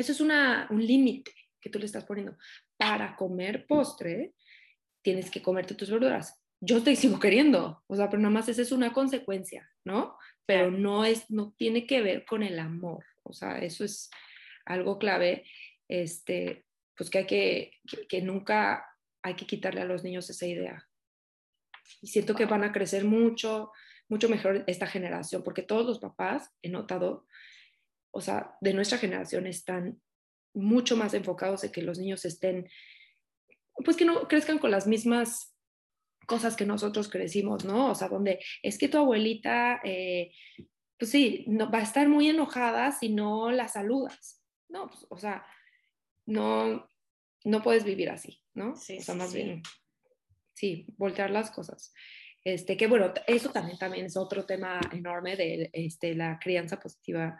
ese es una, un límite que tú le estás poniendo. Para comer postre, tienes que comerte tus verduras. Yo te sigo queriendo, o sea, pero nada más esa es una consecuencia, ¿no? Pero no, es, no tiene que ver con el amor, o sea, eso es algo clave, este, pues que hay que, que nunca hay que quitarle a los niños esa idea, y siento que van a crecer mucho, mucho mejor esta generación, porque todos los papás, he notado, o sea, de nuestra generación están mucho más enfocados en que los niños estén, pues que no crezcan con las mismas cosas que nosotros crecimos, ¿no? O sea, donde es que tu abuelita, eh, pues sí, no, va a estar muy enojada si no la saludas, ¿no? Pues, o sea, no, no puedes vivir así, ¿no? Sí, o sea, más bien sí, voltear las cosas. Este, que bueno, eso también, también es otro tema enorme de este, la crianza positiva,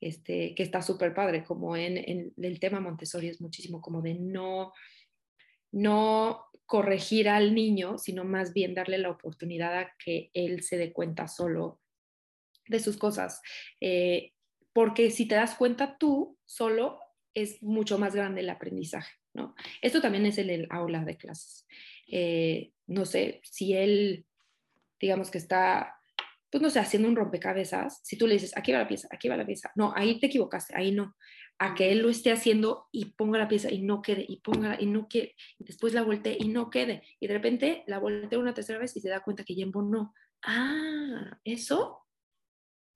este, que está súper padre, como en, el tema Montessori es muchísimo como de no, no corregir al niño, sino más bien darle la oportunidad a que él se dé cuenta solo de sus cosas. Eh, porque si te das cuenta tú solo, es mucho más grande el aprendizaje, ¿no? Esto también es en el aula de clases. Eh, no sé, si él, digamos que está, pues no sé, haciendo un rompecabezas, si tú le dices, aquí va la pieza, aquí va la pieza, no, ahí te equivocaste, ahí no, a que él lo esté haciendo y ponga la pieza y no quede, y ponga y no quede, y después la voltee y no quede, y de repente la voltea una tercera vez y se da cuenta que ya no. Ah, eso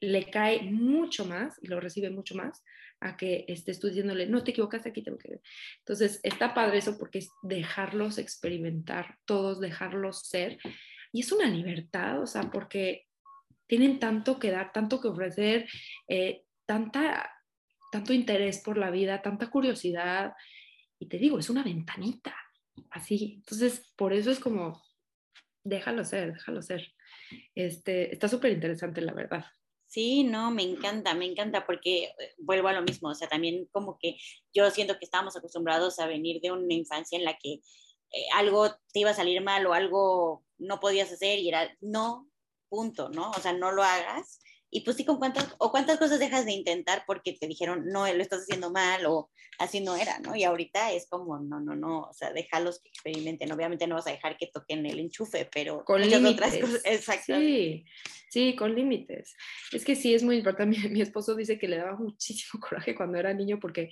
le cae mucho más y lo recibe mucho más a que estés tú diciéndole, no te equivocaste aquí, tengo que Entonces, está padre eso porque es dejarlos experimentar, todos dejarlos ser. Y es una libertad, o sea, porque tienen tanto que dar, tanto que ofrecer, eh, tanta tanto interés por la vida, tanta curiosidad. Y te digo, es una ventanita, así. Entonces, por eso es como, déjalo ser, déjalo ser. Este, está súper interesante, la verdad. Sí, no, me encanta, me encanta porque eh, vuelvo a lo mismo, o sea, también como que yo siento que estábamos acostumbrados a venir de una infancia en la que eh, algo te iba a salir mal o algo no podías hacer y era, no, punto, ¿no? O sea, no lo hagas y pues sí, con cuántas, o cuántas cosas dejas de intentar porque te dijeron, no, lo estás haciendo mal o así no era, ¿no? Y ahorita es como, no, no, no, o sea, déjalos que experimenten. Obviamente no vas a dejar que toquen el enchufe, pero con límites. Exacto. Sí, sí, con límites. Es que sí, es muy importante. Mi, mi, esposo dice que le daba muchísimo coraje cuando era niño porque,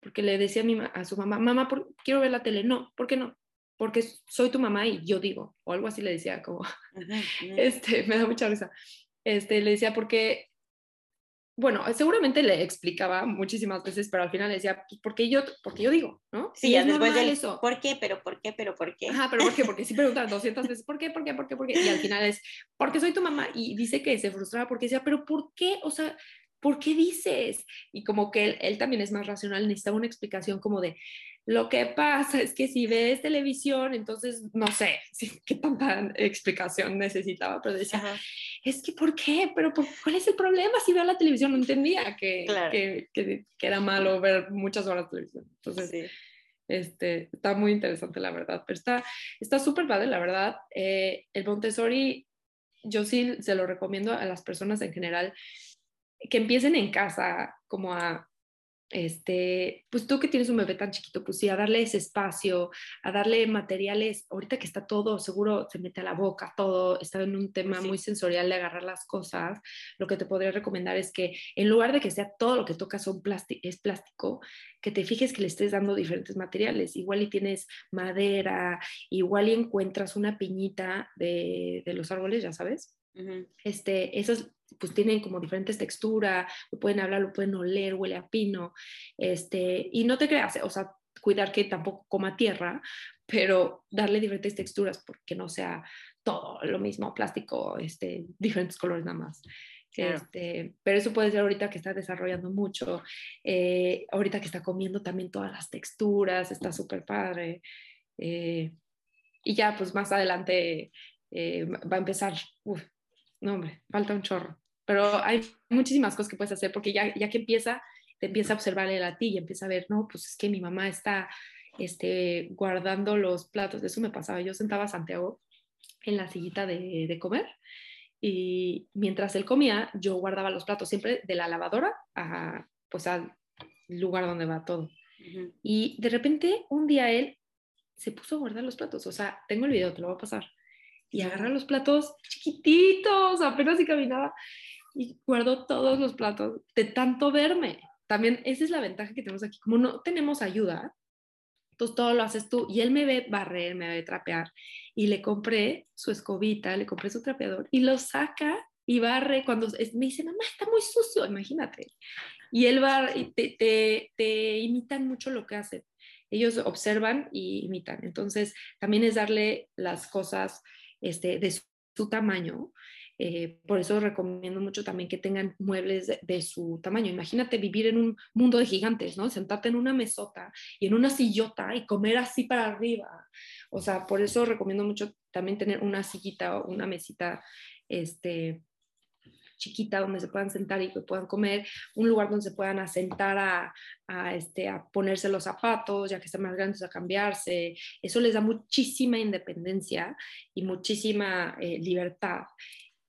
porque le decía a, mi, a su mamá, mamá, por, quiero ver la tele. No, ¿por qué no? Porque soy tu mamá y yo digo, o algo así le decía, como, este, me da mucha risa este, le decía, porque, bueno, seguramente le explicaba muchísimas veces, pero al final le decía, pues porque yo, porque yo digo, ¿no? Sí, es después de eso. ¿Por qué? ¿Pero por qué? ¿Pero por qué? Ajá, pero ¿por qué? Porque sí preguntan 200 veces, ¿por qué? ¿Por qué? ¿Por qué? ¿Por qué? Y al final es, porque soy tu mamá. Y dice que se frustraba porque decía, ¿pero por qué? O sea, ¿por qué dices? Y como que él, él también es más racional, necesitaba una explicación como de, lo que pasa es que si ves televisión, entonces no sé qué tanta explicación necesitaba, pero decía, es que ¿por qué? ¿Pero cuál es el problema si veo la televisión? No entendía que, que, que, era malo ver muchas horas de televisión. Entonces, este, está muy interesante, la verdad, pero está súper padre, la verdad. Eh, el Montessori, yo sí se lo recomiendo a las personas en general que empiecen en casa como a este, pues tú que tienes un bebé tan chiquito, pues sí, a darle ese espacio, a darle materiales, ahorita que está todo, seguro se mete a la boca, todo, está en un tema muy sensorial de agarrar las cosas, lo que te podría recomendar es que en lugar de que sea todo lo que tocas son es plástico, que te fijes que le estés dando diferentes materiales, igual y tienes madera, igual y encuentras una piñita de, de los árboles, ya sabes, este, esos pues tienen como diferentes texturas, lo pueden hablar, lo pueden oler, huele a pino, este, y no te creas, o sea, cuidar que tampoco coma tierra, pero darle diferentes texturas porque no sea todo lo mismo, plástico, este, diferentes colores nada más. Este, pero eso puede ser ahorita que está desarrollando mucho, eh, ahorita que está comiendo también todas las texturas, está súper padre. Eh, y ya, pues más adelante eh, va a empezar, uf, no hombre, falta un chorro. Pero hay muchísimas cosas que puedes hacer porque ya, ya que empieza, te empieza a observar el a ti y empieza a ver, no, pues es que mi mamá está este, guardando los platos. Eso me pasaba. Yo sentaba a Santiago en la sillita de, de comer y mientras él comía, yo guardaba los platos siempre de la lavadora a, pues al lugar donde va todo. Y de repente un día él se puso a guardar los platos. O sea, tengo el video, te lo voy a pasar y agarra los platos chiquititos, apenas si caminaba, y guardo todos los platos de tanto verme. También esa es la ventaja que tenemos aquí, como no tenemos ayuda, entonces todo lo haces tú, y él me ve barrer, me ve trapear, y le compré su escobita, le compré su trapeador, y lo saca y barre cuando me dice, mamá, está muy sucio, imagínate. Y él va, y te, te, te imitan mucho lo que hacen. Ellos observan y imitan. Entonces, también es darle las cosas este, de su, tamaño. Eh, por eso recomiendo mucho también que tengan muebles de, su tamaño. Imagínate vivir en un mundo de gigantes, ¿no? Sentarte en una mesota y en una sillota y comer así para arriba. O sea, por eso recomiendo mucho también tener una sillita o una mesita este, chiquita donde se puedan sentar y que puedan comer, un lugar donde se puedan asentar a, a, este, a ponerse los zapatos, ya que están más grandes, a cambiarse. Eso les da muchísima independencia y muchísima eh, libertad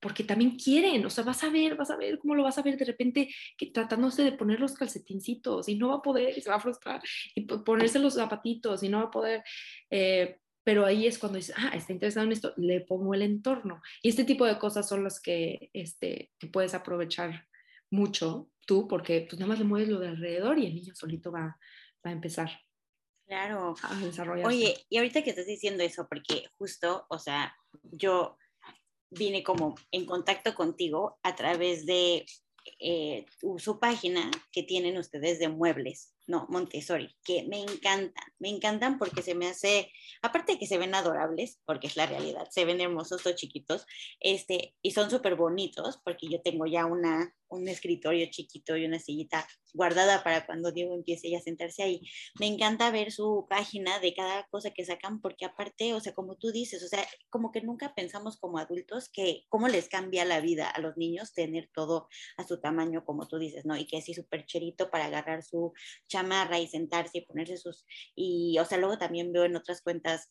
porque también quieren, o sea, vas a ver, vas a ver cómo lo vas a ver de repente que tratándose de poner los calcetincitos y no va a poder y se va a frustrar y ponerse los zapatitos y no va a poder, eh, pero ahí es cuando dices, ah, está interesado en esto, le pongo el entorno. Y este tipo de cosas son las que, este, que puedes aprovechar mucho tú, porque pues nada más le mueves lo de alrededor y el niño solito va, va a empezar. Claro. A desarrollarse. Oye, y ahorita que estás diciendo eso, porque justo, o sea, yo vine como en contacto contigo a través de eh, su página que tienen ustedes de muebles. No, Montessori, que me encantan, me encantan porque se me hace, aparte de que se ven adorables, porque es la realidad, se ven hermosos estos chiquitos, este, y son súper bonitos, porque yo tengo ya una, un escritorio chiquito y una sillita guardada para cuando Diego empiece ya a sentarse ahí. Me encanta ver su página de cada cosa que sacan, porque aparte, o sea, como tú dices, o sea, como que nunca pensamos como adultos que cómo les cambia la vida a los niños tener todo a su tamaño, como tú dices, ¿no? Y que así súper cherito para agarrar su chamarra y sentarse y ponerse sus, y, o sea, luego también veo en otras cuentas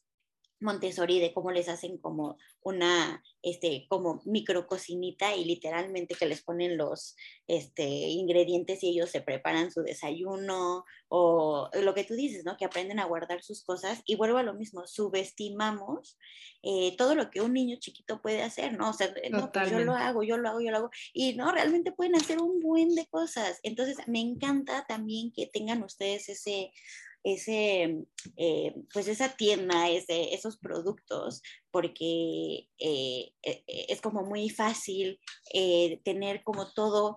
Montessori de cómo les hacen como una, este, como micro cocinita y literalmente que les ponen los, este, ingredientes y ellos se preparan su desayuno o lo que tú dices, ¿no? Que aprenden a guardar sus cosas y vuelvo a lo mismo, subestimamos eh, todo lo que un niño chiquito puede hacer, ¿no? O sea, no, pues yo lo hago, yo lo hago, yo lo hago y no, realmente pueden hacer un buen de cosas. Entonces, me encanta también que tengan ustedes ese ese, eh, pues esa tienda, ese, esos productos, porque eh, eh, es como muy fácil tener como todo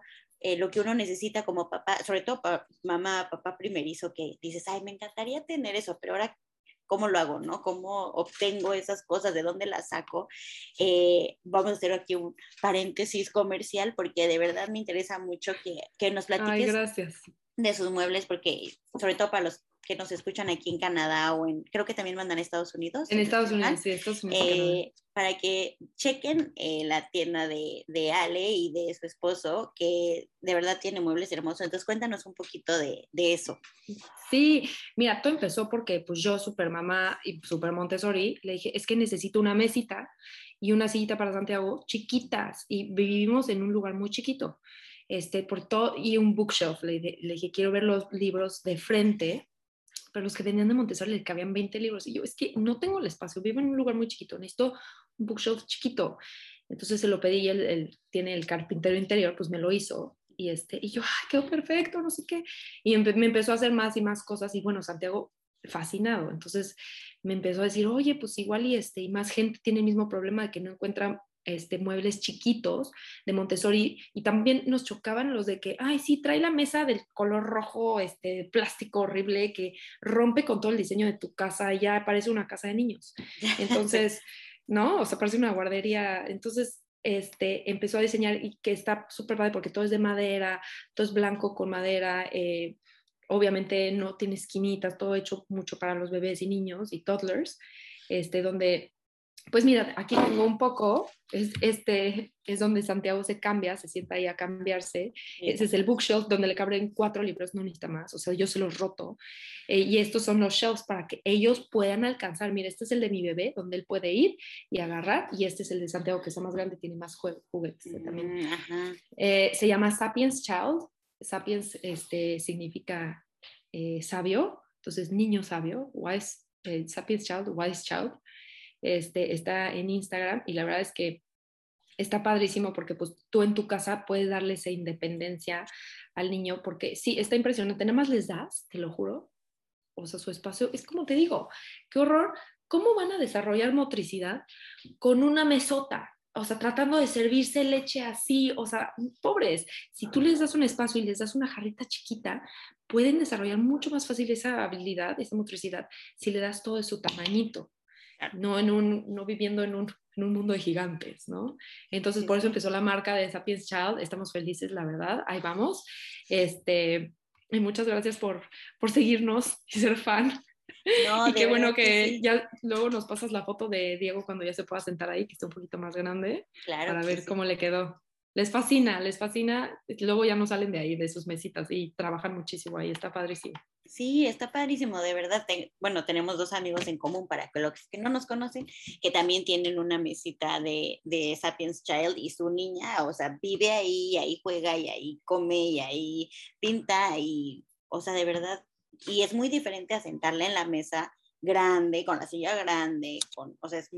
lo que uno necesita como papá, sobre todo mamá, papá primerizo, que dices, ay, me encantaría tener eso, pero ahora cómo lo hago, ¿no? ¿Cómo obtengo esas cosas? ¿De dónde las saco? vamos a hacer aquí un paréntesis comercial porque de verdad me interesa mucho que, que nos platiques gracias. de sus muebles porque sobre todo para los que nos escuchan aquí en Canadá o en, creo que también mandan a Estados Unidos. En Estados Unidos, sí, Estados Unidos. Eh, para que chequen eh, la tienda de, de, Ale y de su esposo, que de verdad tiene muebles hermosos. Entonces cuéntanos un poquito de, de eso. Sí, mira, todo empezó porque pues yo, super mamá y super Montessori, le dije, es que necesito una mesita y una sillita para Santiago chiquitas y vivimos en un lugar muy chiquito. Este, por todo, y un bookshelf. Le, le dije, quiero ver los libros de frente pero los que venían de Montessori le cabían 20 libros. Y yo, es que no tengo el espacio, vivo en un lugar muy chiquito, necesito un bookshelf chiquito. Entonces se lo pedí y él, tiene el carpintero interior, pues me lo hizo. Y, este, y yo, ¡ay, quedó perfecto! No sé qué. Y me empezó a hacer más y más cosas. Y bueno, Santiago, fascinado. Entonces me empezó a decir, oye, pues igual y, este, y más gente tiene el mismo problema de que no encuentra este, muebles chiquitos de Montessori y también nos chocaban los de que, ay, sí, trae la mesa del color rojo, este, plástico horrible que rompe con todo el diseño de tu casa y ya parece una casa de niños. Entonces, ¿no? O sea, parece una guardería. Entonces, este, empezó a diseñar y que está súper padre porque todo es de madera, todo es blanco con madera. Eh, obviamente no tiene esquinitas, todo hecho mucho para los bebés y niños y toddlers, este, donde pues mira, aquí tengo un poco, es, este es donde Santiago se cambia, se sienta ahí a cambiarse. Ese es el bookshelf donde le caben cuatro libros, no necesita más, o sea, yo se los roto. Eh, y estos son los shelves para que ellos puedan alcanzar. Mira, este es el de mi bebé, donde él puede ir y agarrar, y este es el de Santiago, que es más grande, tiene más juguetes también. Mm, eh, se llama Sapiens Child. Sapiens este, significa eh, sabio, entonces niño sabio, wise, Sapiens Child, wise child. Este, está en Instagram y la verdad es que está padrísimo porque pues tú en tu casa puedes darle esa independencia al niño porque sí, está impresionante, nada más les das, te lo juro, o sea, su espacio, es como te digo, qué horror, ¿cómo van a desarrollar motricidad con una mesota? O sea, tratando de servirse leche así, o sea, pobres, si tú les das un espacio y les das una jarrita chiquita, pueden desarrollar mucho más fácil esa habilidad, esa motricidad, si le das todo de su tamañito no, en un, no viviendo en un, en un mundo de gigantes, ¿no? Entonces, por eso empezó la marca de Sapiens Child, estamos felices, la verdad, ahí vamos. Este, y muchas gracias por, por seguirnos y ser fan. y qué bueno que, ya luego nos pasas la foto de Diego cuando ya se pueda sentar ahí, que está un poquito más grande, para ver cómo le quedó. Les fascina, les fascina. Luego ya no salen de ahí, de sus mesitas, y trabajan muchísimo ahí, está padrísimo. Sí, está padrísimo, de verdad. bueno, tenemos dos amigos en común para que los que no nos conocen, que también tienen una mesita de, de Sapiens Child y su niña, o sea, vive ahí, ahí juega y ahí come y ahí pinta y, o sea, de verdad, y es muy diferente a sentarla en la mesa grande, con la silla grande, con, o sea, es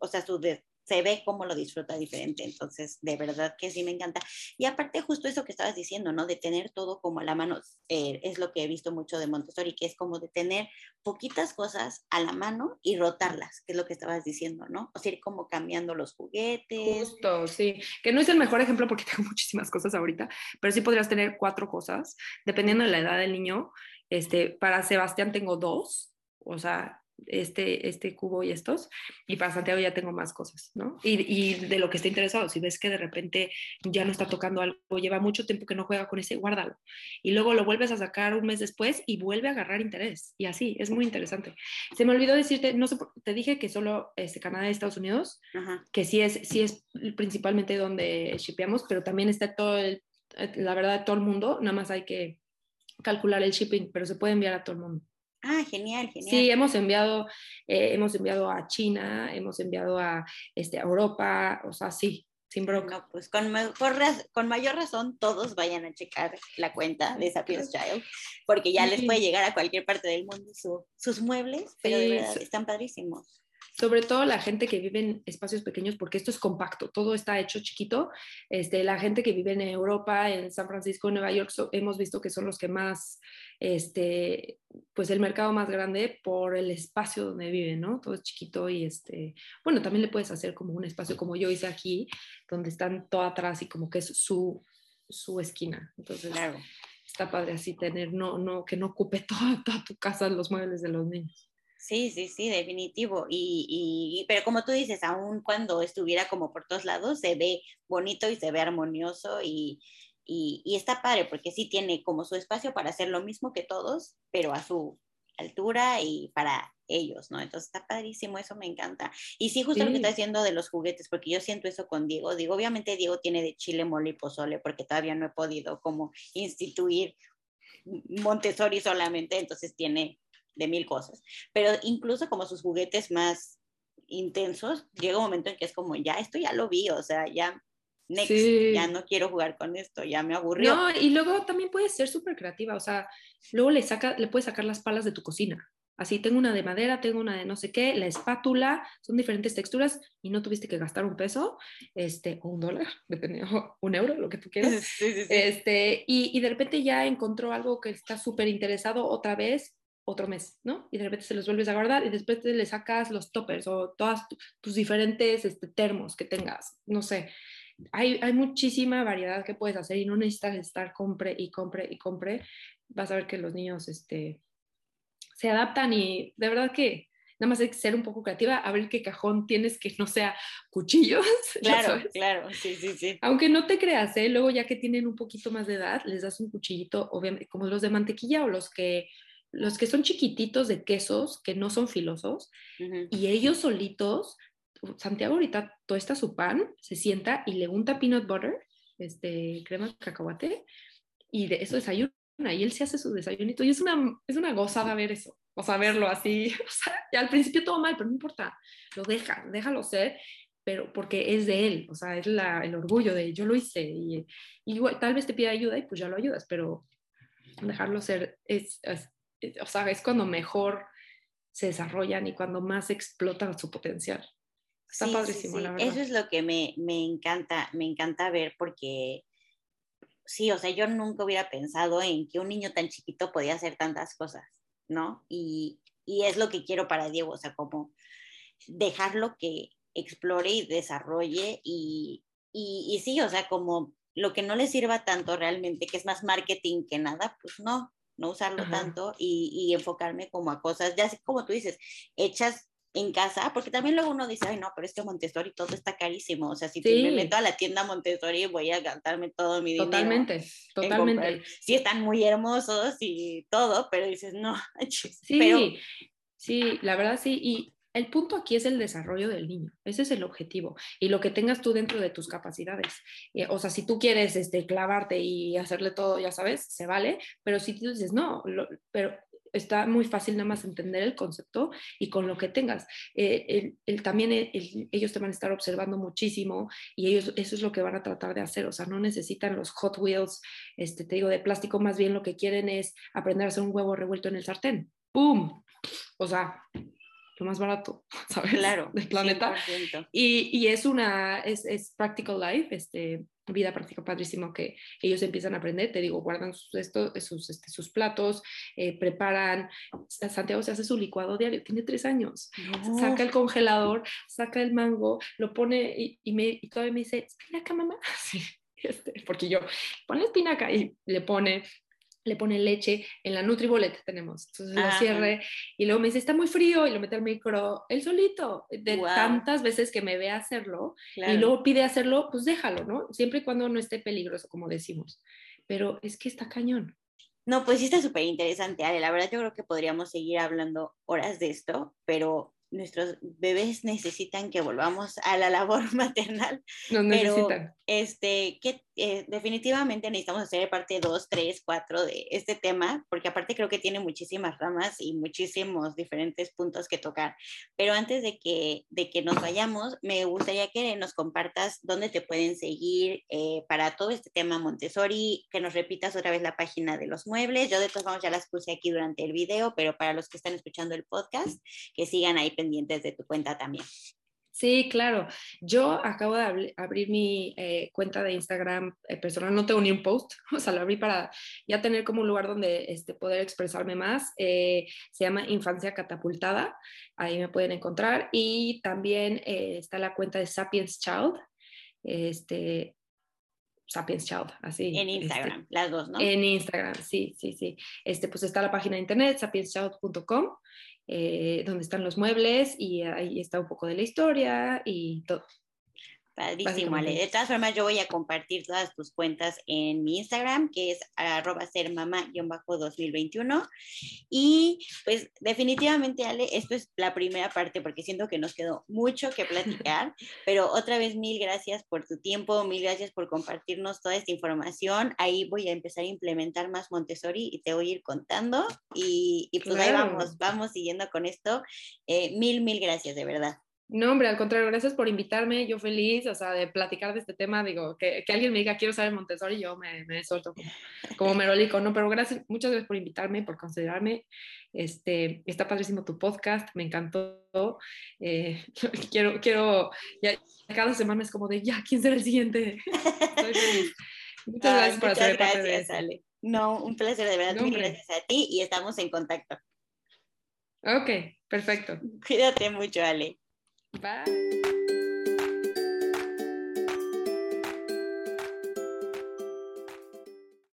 o sea, su se ve cómo lo disfruta diferente. Entonces, de verdad que sí me encanta. Y aparte, justo eso que estabas diciendo, ¿no? De tener todo como a la mano, eh, es lo que he visto mucho de Montessori, que es como de tener poquitas cosas a la mano y rotarlas, que es lo que estabas diciendo, ¿no? O sea, ir como cambiando los juguetes. Justo, sí. Que no es el mejor ejemplo porque tengo muchísimas cosas ahorita, pero sí podrías tener cuatro cosas, dependiendo de la edad del niño. Este, para Sebastián tengo dos, o sea, este, este cubo y estos, y para Santiago ya tengo más cosas, ¿no? Y, y, de lo que esté interesado, si ves que de repente ya no está tocando algo, lleva mucho tiempo que no juega con ese, guárdalo. Y luego lo vuelves a sacar un mes después y vuelve a agarrar interés. Y así, es muy interesante. Se me olvidó decirte, no sé, te dije que solo este, Canadá y Estados Unidos, Ajá. que sí es, sí es principalmente donde shipeamos, pero también está todo el, la verdad, todo el mundo, nada más hay que calcular el shipping, pero se puede enviar a todo el mundo. Ah, genial, genial. Sí, hemos enviado, eh, hemos enviado a China, hemos enviado a, este, a Europa, o sea, sí, sin bronca. No, pues con, con mayor razón todos vayan a checar la cuenta de Sapiens Child, porque ya les puede llegar a cualquier parte del mundo su, sus muebles, pero de verdad están padrísimos sobre todo la gente que vive en espacios pequeños, porque esto es compacto, todo está hecho chiquito. Este, la gente que vive en Europa, en San Francisco, en Nueva York, so, hemos visto que son los que más, este, pues el mercado más grande por el espacio donde viven, ¿no? Todo es chiquito y, este, bueno, también le puedes hacer como un espacio como yo hice aquí, donde están todo atrás y como que es su, su esquina. Entonces, claro. está padre así tener, no, no, que no ocupe toda, toda tu casa los muebles de los niños. Sí, sí, sí, definitivo. Y, y, pero como tú dices, aún cuando estuviera como por todos lados, se ve bonito y se ve armonioso y, y, y, está padre porque sí tiene como su espacio para hacer lo mismo que todos, pero a su altura y para ellos, ¿no? Entonces está padrísimo, eso me encanta. Y sí, justo sí. lo que está diciendo de los juguetes, porque yo siento eso con Diego. Digo, obviamente Diego tiene de chile, mole y pozole, porque todavía no he podido como instituir Montessori solamente, entonces tiene de mil cosas. Pero incluso como sus juguetes más intensos, llega un momento en que es como, ya, esto ya lo vi, o sea, ya, next, sí. ya no quiero jugar con esto, ya me aburrió. No, y luego también puedes ser súper creativa, o sea, luego le, saca, le puedes sacar las palas de tu cocina. Así, tengo una de madera, tengo una de no sé qué, la espátula, son diferentes texturas y no tuviste que gastar un peso, este, o un dólar, dependiendo, un euro, lo que tú quieras. Sí, sí, sí. Este, y, y de repente ya encontró algo que está súper interesado otra vez otro mes, ¿no? Y de repente se los vuelves a guardar y después te le sacas los toppers o todas tus diferentes este, termos que tengas, no sé. Hay, hay muchísima variedad que puedes hacer y no necesitas estar compre y compre y compre. Vas a ver que los niños este, se adaptan y de verdad que nada más hay que ser un poco creativa, a ver qué cajón tienes que no sea cuchillos. Claro, claro, sí, sí, sí. Aunque no te creas, ¿eh? luego ya que tienen un poquito más de edad, les das un cuchillito, obviamente, como los de mantequilla o los que los que son chiquititos de quesos, que no son filosos, uh -huh. y ellos solitos, Santiago ahorita tosta su pan, se sienta y le unta peanut butter, este, crema de cacahuate, y de eso desayuna, y él se hace su desayunito, y es una, es una gozada ver eso, o sea, verlo así, o sea, al principio todo mal, pero no importa, lo deja, déjalo ser, pero porque es de él, o sea, es la, el orgullo de yo lo hice, y, y igual, tal vez te pida ayuda y pues ya lo ayudas, pero dejarlo ser es, es o sea, es cuando mejor se desarrollan y cuando más explotan su potencial. Está sí, padrísimo, sí, sí. la verdad. Eso es lo que me, me, encanta, me encanta ver porque, sí, o sea, yo nunca hubiera pensado en que un niño tan chiquito podía hacer tantas cosas, ¿no? Y, y es lo que quiero para Diego, o sea, como dejarlo que explore y desarrolle y, y, y sí, o sea, como lo que no le sirva tanto realmente, que es más marketing que nada, pues no, no usarlo Ajá. tanto y, y, enfocarme como a cosas, ya así como tú dices, hechas en casa, porque también luego uno dice, ay no, pero es que Montessori todo está carísimo, o sea, si sí. me meto a la tienda Montessori voy a gastarme todo mi dinero. Totalmente, totalmente. Sí, están muy hermosos y todo, pero dices, no, sí, pero... sí, la verdad sí, y el punto aquí es el desarrollo del niño, ese es el objetivo y lo que tengas tú dentro de tus capacidades. Eh, o sea, si tú quieres este, clavarte y hacerle todo, ya sabes, se vale, pero si tú dices, no, lo, pero está muy fácil nada más entender el concepto y con lo que tengas. Eh, el, también el, ellos te van a estar observando muchísimo y ellos eso es lo que van a tratar de hacer, o sea, no necesitan los Hot Wheels, este, te digo, de plástico, más bien lo que quieren es aprender a hacer un huevo revuelto en el sartén. ¡Pum! O sea, lo más barato, ¿sabes? Claro. Del planeta. Y, y, es una, es, es, Practical Life, este, vida práctica padrísimo que ellos empiezan a aprender, te digo, guardan sus, esto, sus, este, sus platos, eh, preparan, Santiago se hace su licuado diario, tiene tres años, saca el congelador, saca el mango, lo pone y, y me, y todavía me dice, espinaca mamá, sí, este, porque yo, pone espinaca y le pone le pone leche, en la NutriBullet tenemos, entonces lo cierre y luego me dice, está muy frío y lo mete al micro, él solito, de tantas veces que me ve hacerlo y luego pide hacerlo, pues déjalo, ¿no? Siempre y cuando no esté peligroso, como decimos, pero es que está cañón. No, pues sí está súper interesante, Ale. La verdad yo creo que podríamos seguir hablando horas de esto, pero nuestros bebés necesitan que volvamos a la labor maternal. Nos necesitan. Este, que eh, definitivamente necesitamos hacer parte 2, 3, 4 de este tema, porque aparte creo que tiene muchísimas ramas y muchísimos diferentes puntos que tocar. Pero antes de que, de que nos vayamos, me gustaría que nos compartas dónde te pueden seguir eh, para todo este tema Montessori, que nos repitas otra vez la página de los muebles. Yo de todos modos ya las puse aquí durante el video, pero para los que están escuchando el podcast, que sigan ahí pendientes de tu cuenta también. Sí, claro. Yo acabo de abrir mi eh, cuenta de Instagram eh, personal, no tengo ni un post, o sea, lo abrí para ya tener como un lugar donde este, poder expresarme más. Eh, se llama Infancia Catapultada, ahí me pueden encontrar. Y también está la cuenta de Sapiens Child, este, Sapiens Child, así. En este, Instagram, las dos, ¿no? En Instagram, sí, sí, sí. Este, pues está la página de internet, sapienschild.com eh, donde están los muebles y ahí está un poco de la historia y todo. Padrísimo, Ale. De todas formas, yo voy a compartir todas tus cuentas en mi Instagram, que es arroba ser mamá-2021. Y pues definitivamente, Ale, esto es la primera parte porque siento que nos quedó mucho que platicar, pero otra vez mil gracias por tu tiempo, mil gracias por compartirnos toda esta información. Ahí voy a empezar a implementar más Montessori y te voy a ir contando. Y, y pues ahí vamos, vamos siguiendo con esto. Eh, mil, mil gracias, de verdad. No, hombre, al contrario, gracias por invitarme. Yo feliz, o sea, de platicar de este tema. Digo, que, que alguien me diga quiero saber Montessori, yo me, me suelto como, como merolico, ¿no? Pero gracias, muchas gracias por invitarme, por considerarme. Este, está padrísimo tu podcast, me encantó. Eh, quiero, quiero, ya, cada semana es como de, ya, ¿quién será el siguiente? Estoy feliz. Muchas gracias por hacer parte de eso. Ale. No, un placer, de verdad. No, gracias a ti y estamos en contacto. Ok, perfecto. Cuídate mucho, Ale. Bye.